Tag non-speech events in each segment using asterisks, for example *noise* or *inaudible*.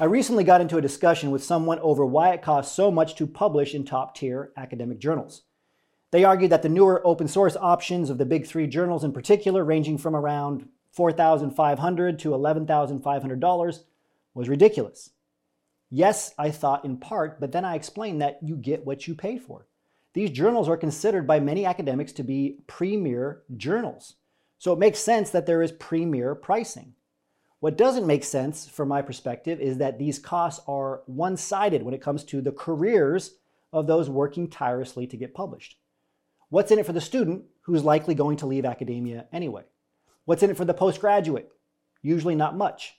I recently got into a discussion with someone over why it costs so much to publish in top tier academic journals. They argued that the newer open source options of the big three journals in particular, ranging from around 4,500 to $11,500, was ridiculous. Yes, I thought in part, but then I explained that you get what you pay for. These journals are considered by many academics to be premier journals. So it makes sense that there is premier pricing. What doesn't make sense from my perspective is that these costs are one sided when it comes to the careers of those working tirelessly to get published. What's in it for the student who's likely going to leave academia anyway? What's in it for the postgraduate? Usually not much.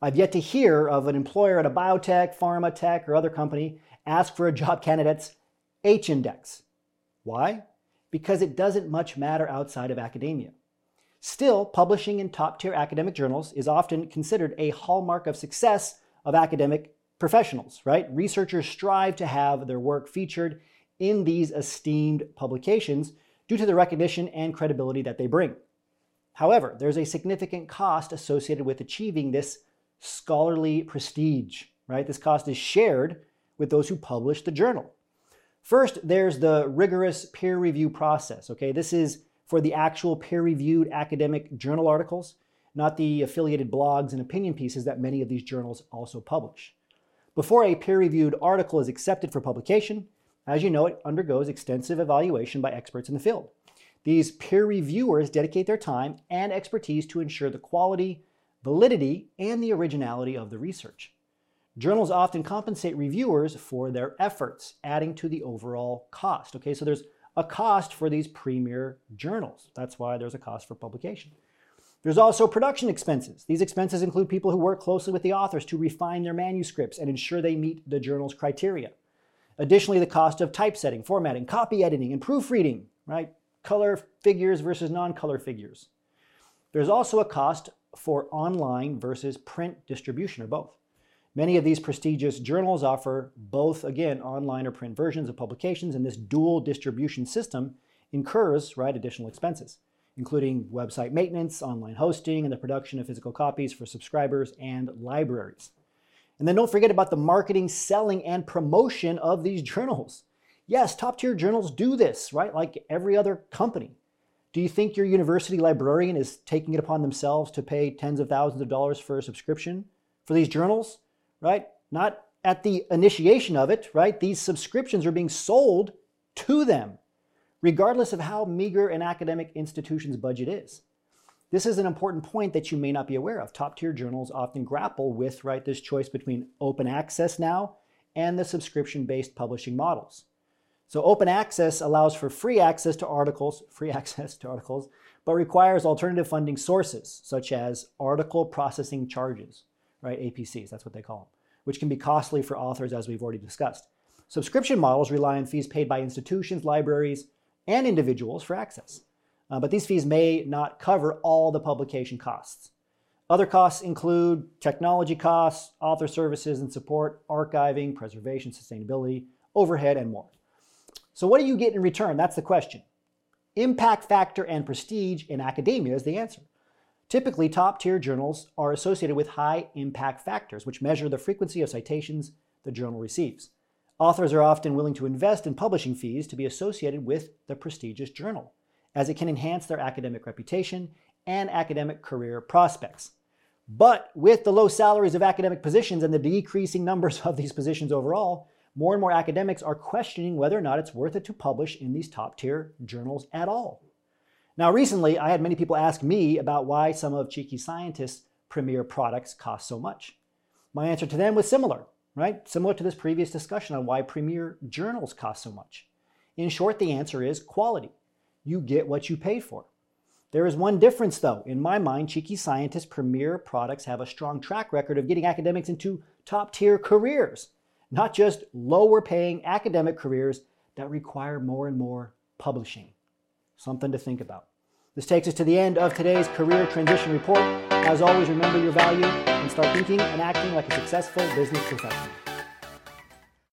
I've yet to hear of an employer at a biotech, pharma tech, or other company ask for a job candidate's H index. Why? Because it doesn't much matter outside of academia. Still, publishing in top tier academic journals is often considered a hallmark of success of academic professionals, right? Researchers strive to have their work featured in these esteemed publications due to the recognition and credibility that they bring. However, there's a significant cost associated with achieving this scholarly prestige, right? This cost is shared with those who publish the journal. First, there's the rigorous peer review process, okay? This is for the actual peer reviewed academic journal articles, not the affiliated blogs and opinion pieces that many of these journals also publish. Before a peer reviewed article is accepted for publication, as you know, it undergoes extensive evaluation by experts in the field. These peer reviewers dedicate their time and expertise to ensure the quality, validity, and the originality of the research. Journals often compensate reviewers for their efforts, adding to the overall cost. Okay, so there's a cost for these premier journals. That's why there's a cost for publication. There's also production expenses. These expenses include people who work closely with the authors to refine their manuscripts and ensure they meet the journal's criteria. Additionally, the cost of typesetting, formatting, copy editing, and proofreading, right? Color figures versus non-color figures. There's also a cost for online versus print distribution, or both. Many of these prestigious journals offer both, again, online or print versions of publications, and this dual distribution system incurs right, additional expenses, including website maintenance, online hosting, and the production of physical copies for subscribers and libraries. And then don't forget about the marketing, selling, and promotion of these journals. Yes, top tier journals do this, right? Like every other company. Do you think your university librarian is taking it upon themselves to pay tens of thousands of dollars for a subscription for these journals, right? Not at the initiation of it, right? These subscriptions are being sold to them, regardless of how meager an academic institution's budget is. This is an important point that you may not be aware of. Top tier journals often grapple with right this choice between open access now and the subscription based publishing models. So open access allows for free access to articles, *laughs* free access to articles, but requires alternative funding sources such as article processing charges, right? APCs, that's what they call them, which can be costly for authors as we've already discussed. Subscription models rely on fees paid by institutions, libraries, and individuals for access uh, but these fees may not cover all the publication costs. Other costs include technology costs, author services and support, archiving, preservation, sustainability, overhead, and more. So, what do you get in return? That's the question. Impact factor and prestige in academia is the answer. Typically, top tier journals are associated with high impact factors, which measure the frequency of citations the journal receives. Authors are often willing to invest in publishing fees to be associated with the prestigious journal as it can enhance their academic reputation and academic career prospects. But with the low salaries of academic positions and the decreasing numbers *laughs* of these positions overall, more and more academics are questioning whether or not it's worth it to publish in these top tier journals at all. Now, recently, I had many people ask me about why some of Cheeky Scientist's premier products cost so much. My answer to them was similar, right? Similar to this previous discussion on why premier journals cost so much. In short, the answer is quality you get what you pay for. There is one difference, though. In my mind, Cheeky Scientist premier products have a strong track record of getting academics into top tier careers, not just lower paying academic careers that require more and more publishing. Something to think about. This takes us to the end of today's Career Transition Report. As always, remember your value and start thinking and acting like a successful business professional.